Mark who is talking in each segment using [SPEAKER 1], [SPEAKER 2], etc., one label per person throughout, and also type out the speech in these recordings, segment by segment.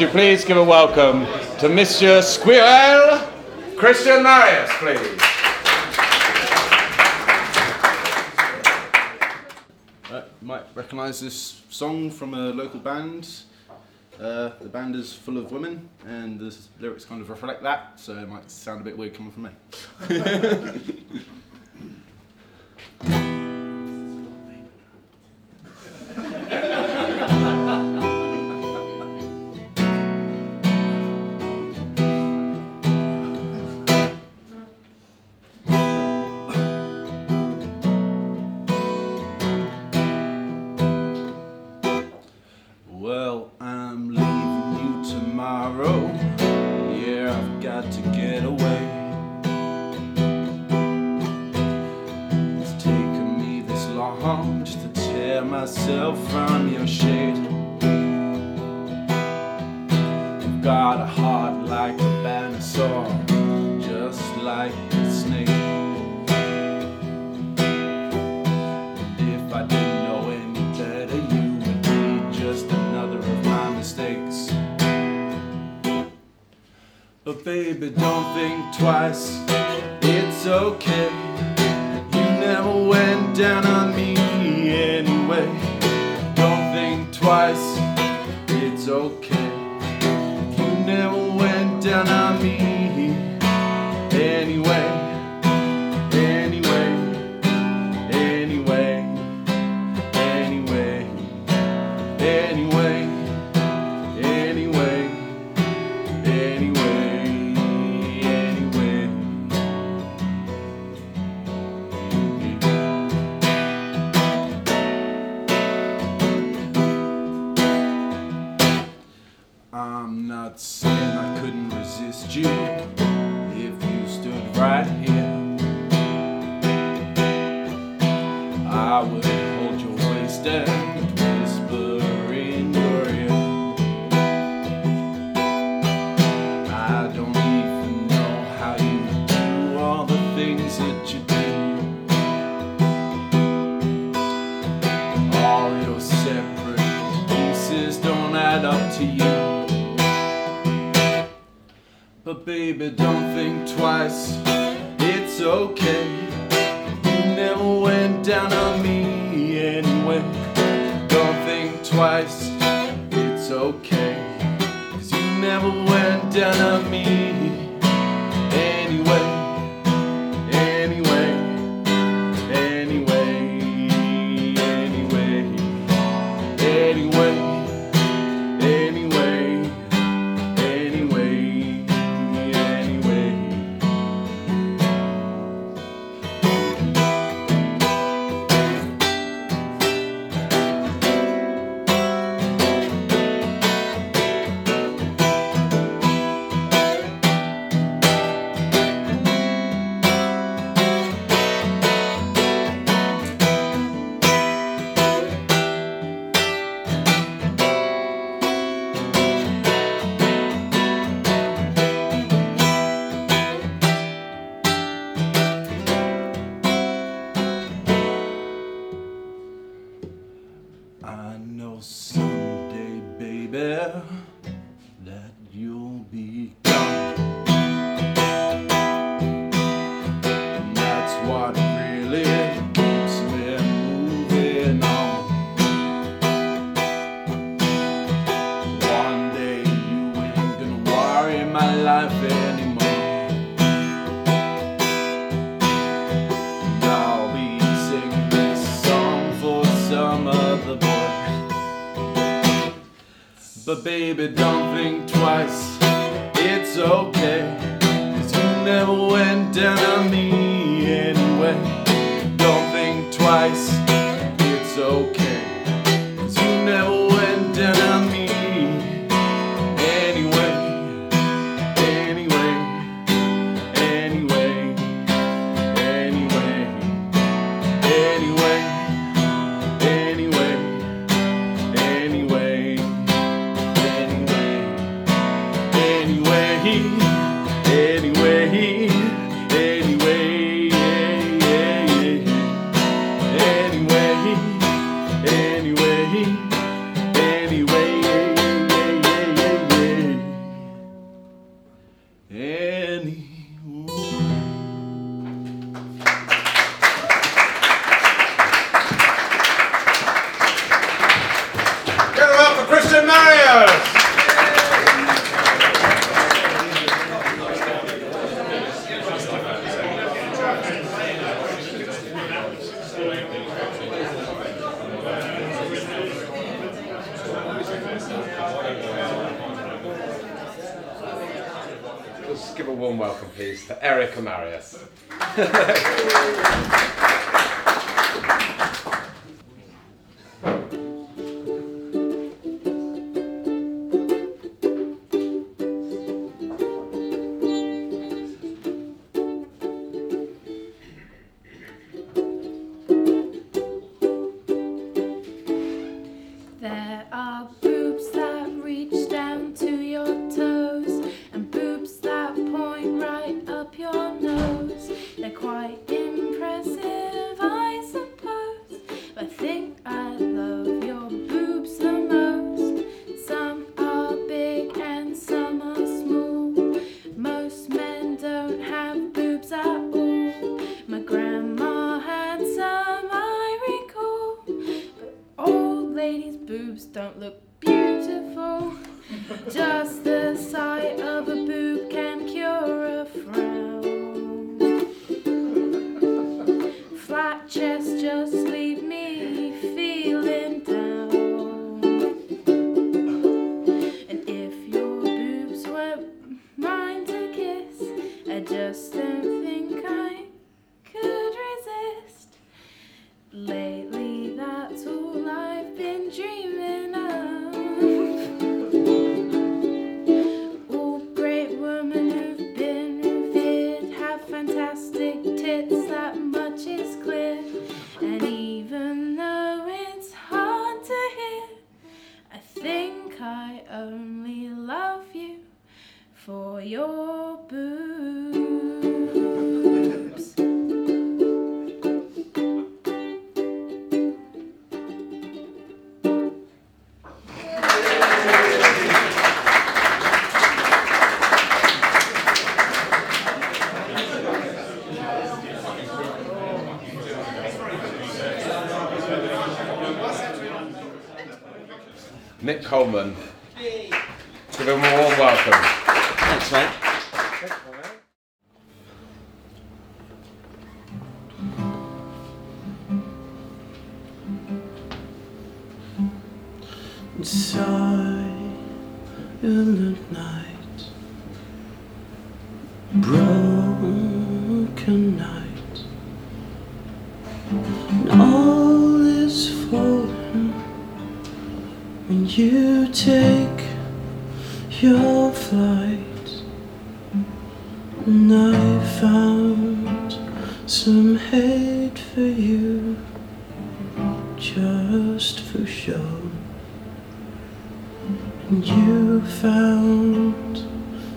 [SPEAKER 1] would you please give a welcome to Monsieur Squirrel, Christian Marius, please.
[SPEAKER 2] Uh, might recognise this song from a local band. Uh, the band is full of women, and the lyrics kind of reflect that, so it might sound a bit weird coming from me. myself from your shade. You've got a heart like a dinosaur, just like a snake. And if I didn't know any better, you would be just another of my mistakes. But baby, don't think twice, it's okay. You never went down on me anyway. Don't think twice, it's okay. You never went down on me. Anyway, I'm not saying I couldn't resist you if you stood right here. I would hold your waist and baby, don't think twice. It's okay. You never went down on me anyway. Don't think twice. It's okay. Cause you never went down on me But baby, don't think twice, it's okay. Cause you never went down on me anyway. Don't think twice, it's okay. Cause you never
[SPEAKER 3] です。don't look
[SPEAKER 4] Coleman.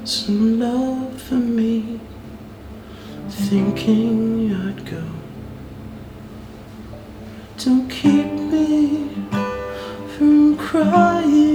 [SPEAKER 1] some love for me, thinking I'd go. Don't keep me from crying.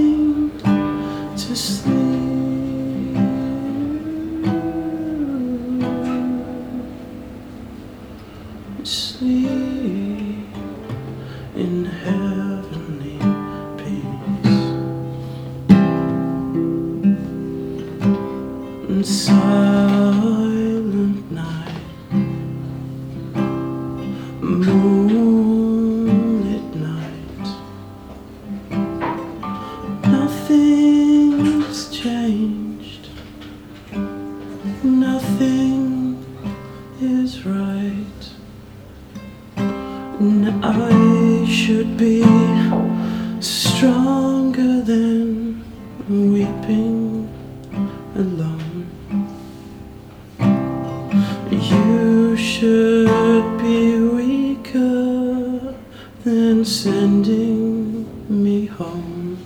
[SPEAKER 1] and sending me home.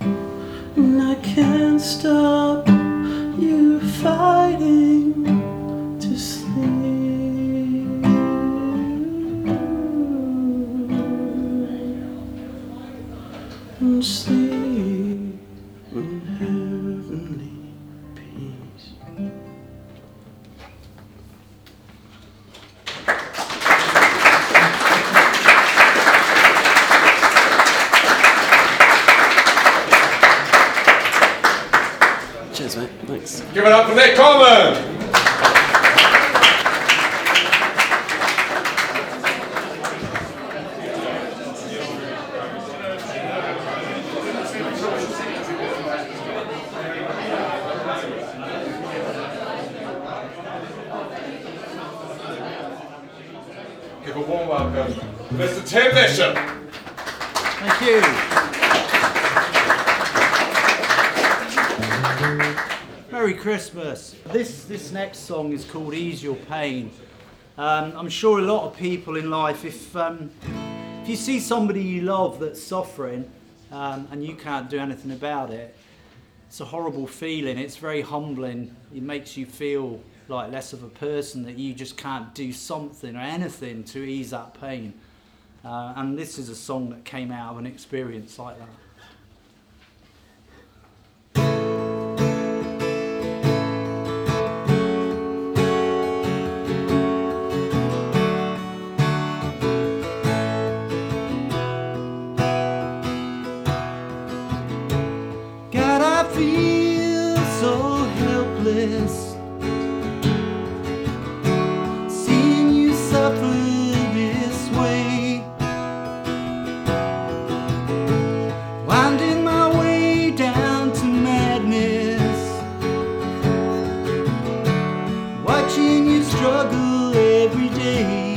[SPEAKER 1] And I can't stop you fighting to sleep. And sleep.
[SPEAKER 5] Merry Christmas. This this next song is called "Ease Your Pain." Um, I'm sure a lot of people in life, if um, if you see somebody you love that's suffering um, and you can't do anything about it, it's a horrible feeling. It's very humbling. It makes you feel like less of a person that you just can't do something or anything to ease that pain. Uh, and this is a song that came out of an experience like that. struggle every day.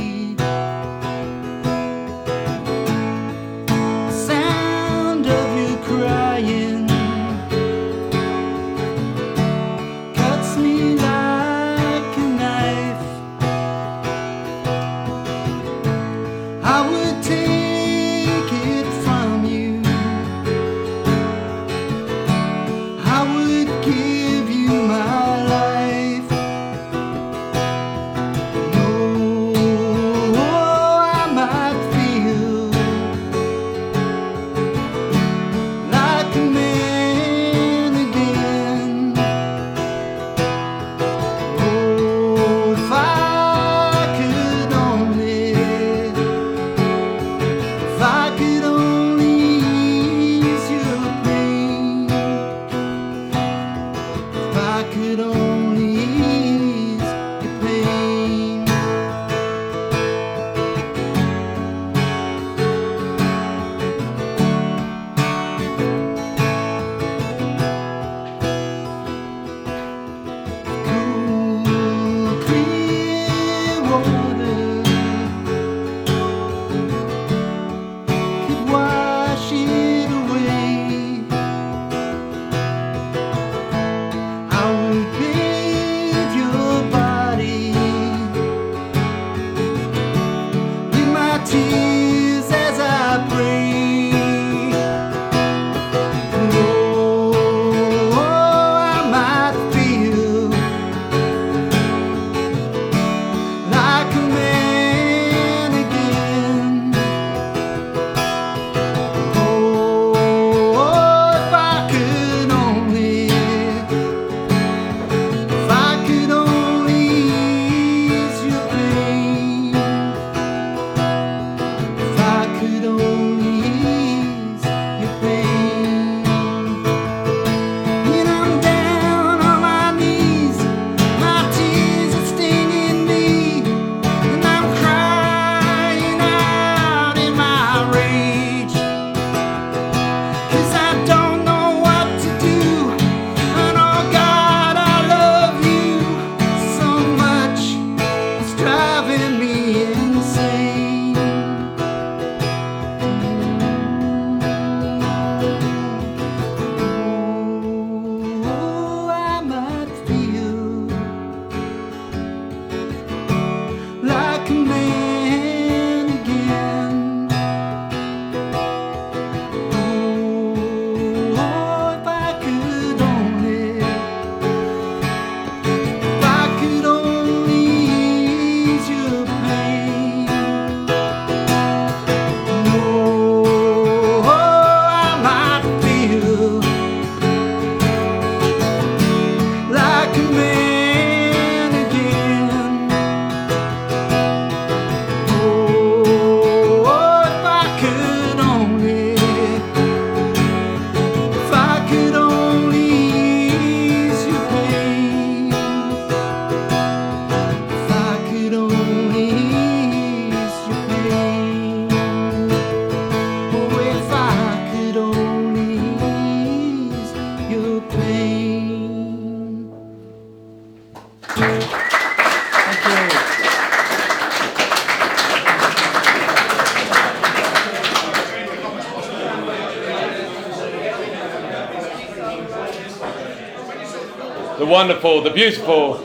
[SPEAKER 1] wonderful, the beautiful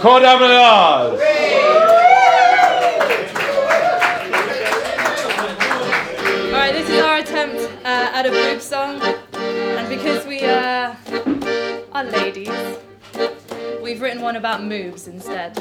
[SPEAKER 1] Cordam
[SPEAKER 6] Alright, this is our attempt uh, at a group song, and because we uh, are ladies, we've written one about moves instead.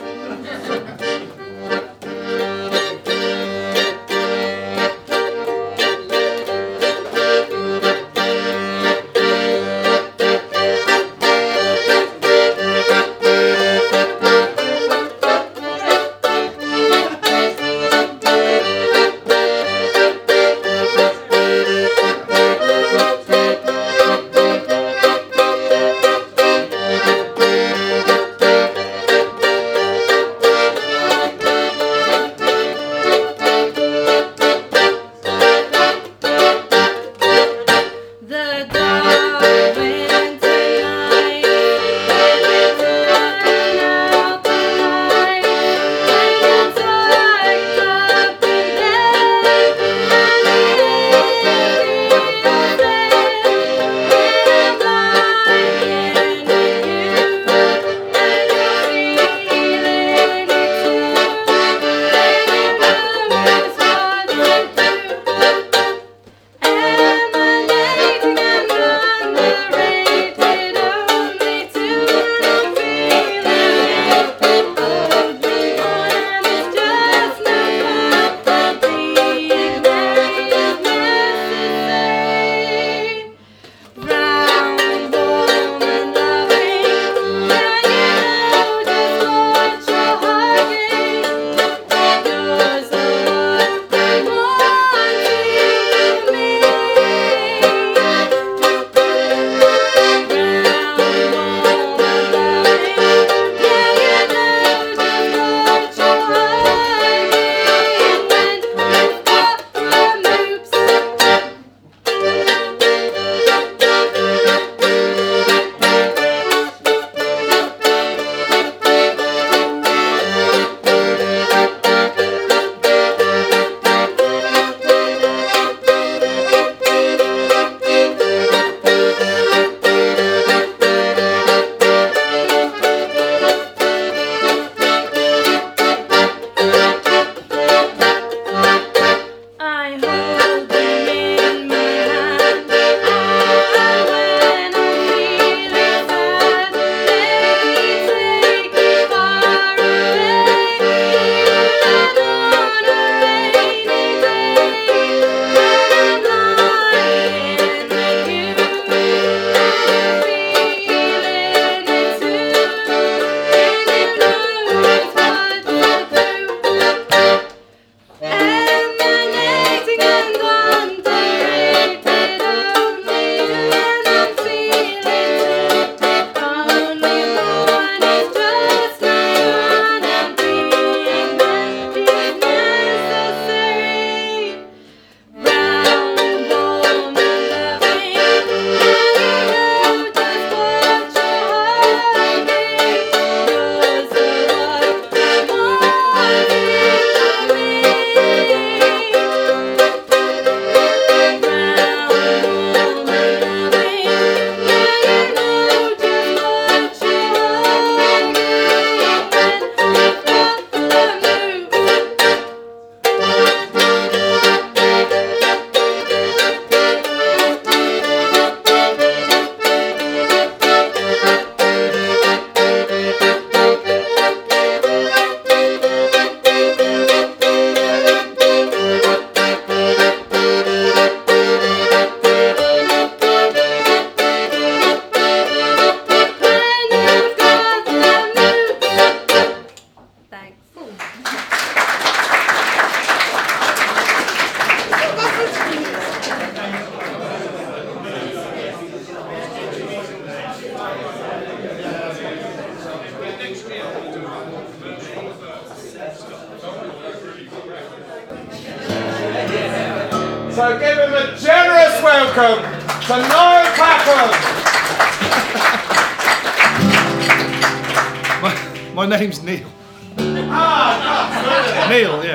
[SPEAKER 7] male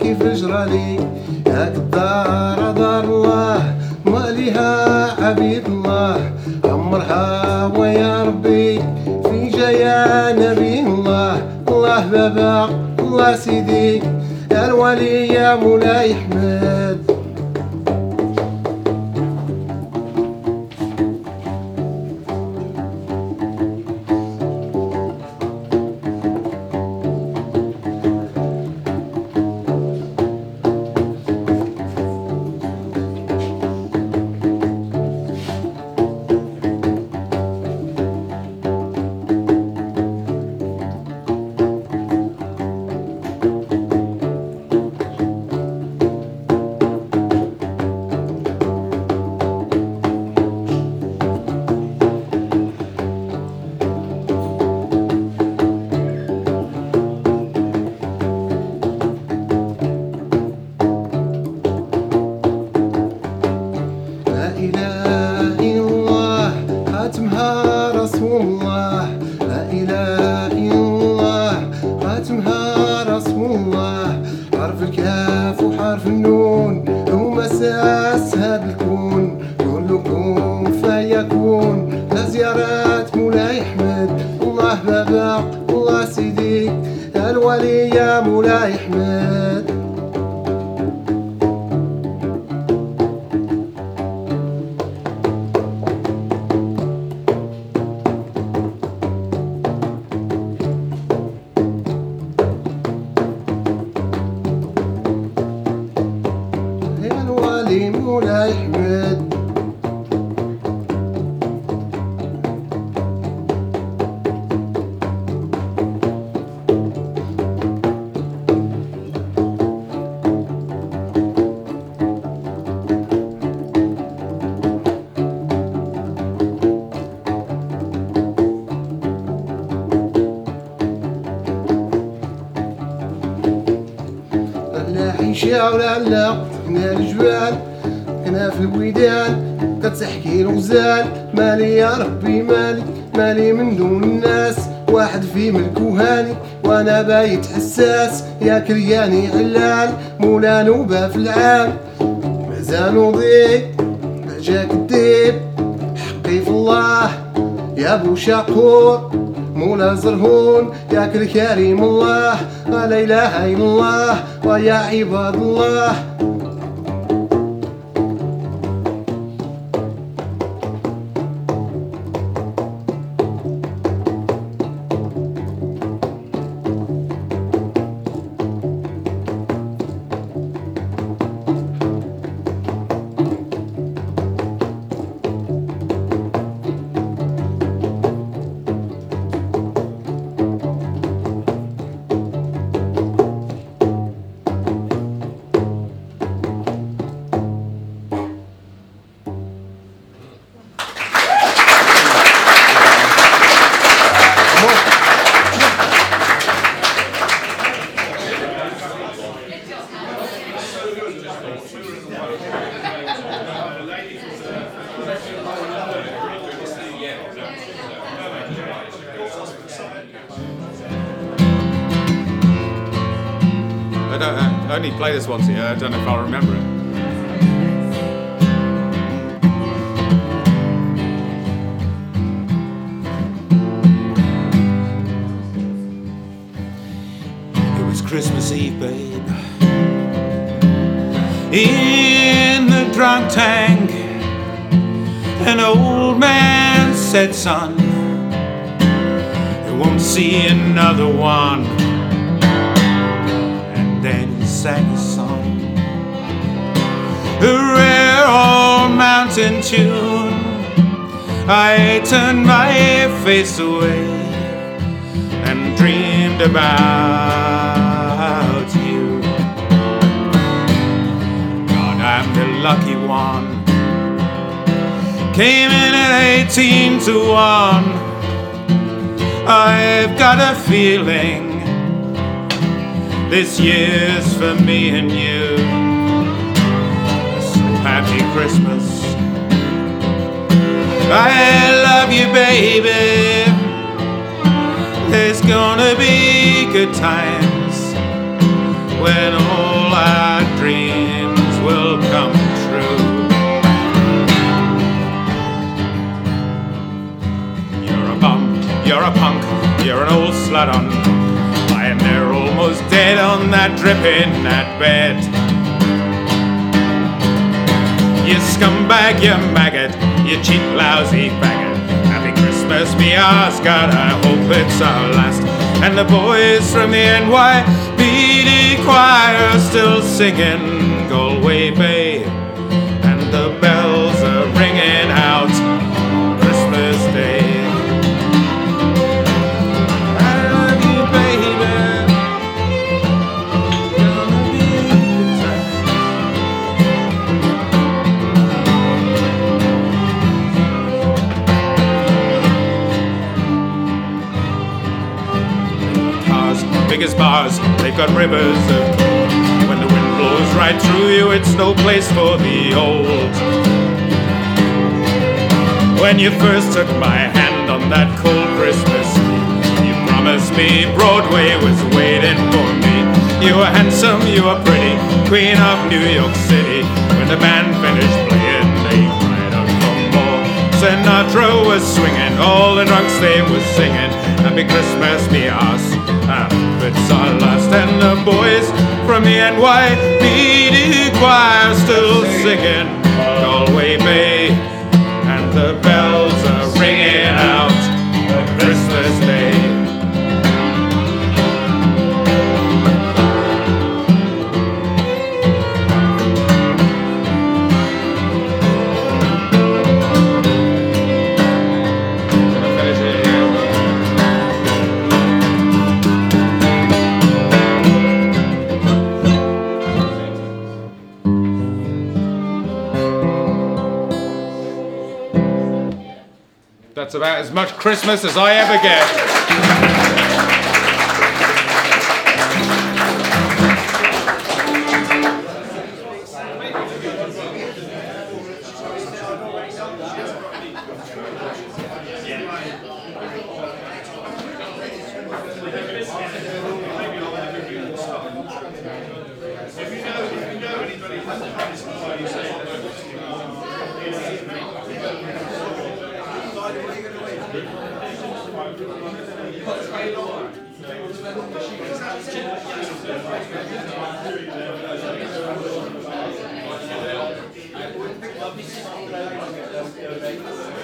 [SPEAKER 7] كيف جرالي هاك الدار دار الله ماليها عبيد الله. عمرها ويا ربي في جايا نبي الله. الله بابا الله سيدي. الولي يا مولاي حمد نمشيو لالا كنا الجبال كنا في الويدان كتحكي الغزال. مالي يا ربي مالي مالي من دون الناس. واحد في ملك وهاني وأنا بايت حساس. يا كرياني علال مولا نوبة في العام. مازالو ضيق جاك الديب. حقي في الله يا أبو شاقور. مولا زرهون يا ياكل كريم الله لا إله إلا الله ويا عباد الله.
[SPEAKER 8] This once year. I don't know if I'll remember it.
[SPEAKER 9] It was Christmas Eve, babe. In the drunk tank, an old man said, Son, you won't see another one. Sang a song, a rare old mountain tune. I turned my face away and dreamed about you. God, I'm the lucky one. Came in at 18 to 1. I've got a feeling this year's for me and you. Happy Christmas. I love you, baby. There's gonna be good times when all our dreams will come true. You're a bum, you're a punk, you're an old slut on. Lying there almost dead on that drip in that bed. You scumbag, you maggot, you cheap, lousy faggot. Happy Christmas, me ass, God, I hope it's our last. And the boys from the NYPD choir still singing Galway Bay. Big as bars, they've got rivers of gold. When the wind blows right through you, it's no place for the old. When you first took my hand on that cold Christmas Eve, you promised me Broadway was waiting for me. You were handsome, you were pretty, queen of New York City. When the band finished playing, they cried out for more. Sinatra was swinging, all the drunks they were singing. Happy Christmas, me ass. I hope it's our last. And the boys from the NYPD choir still singing Galway Bay. Christmas
[SPEAKER 8] as I ever get.
[SPEAKER 10] Seems to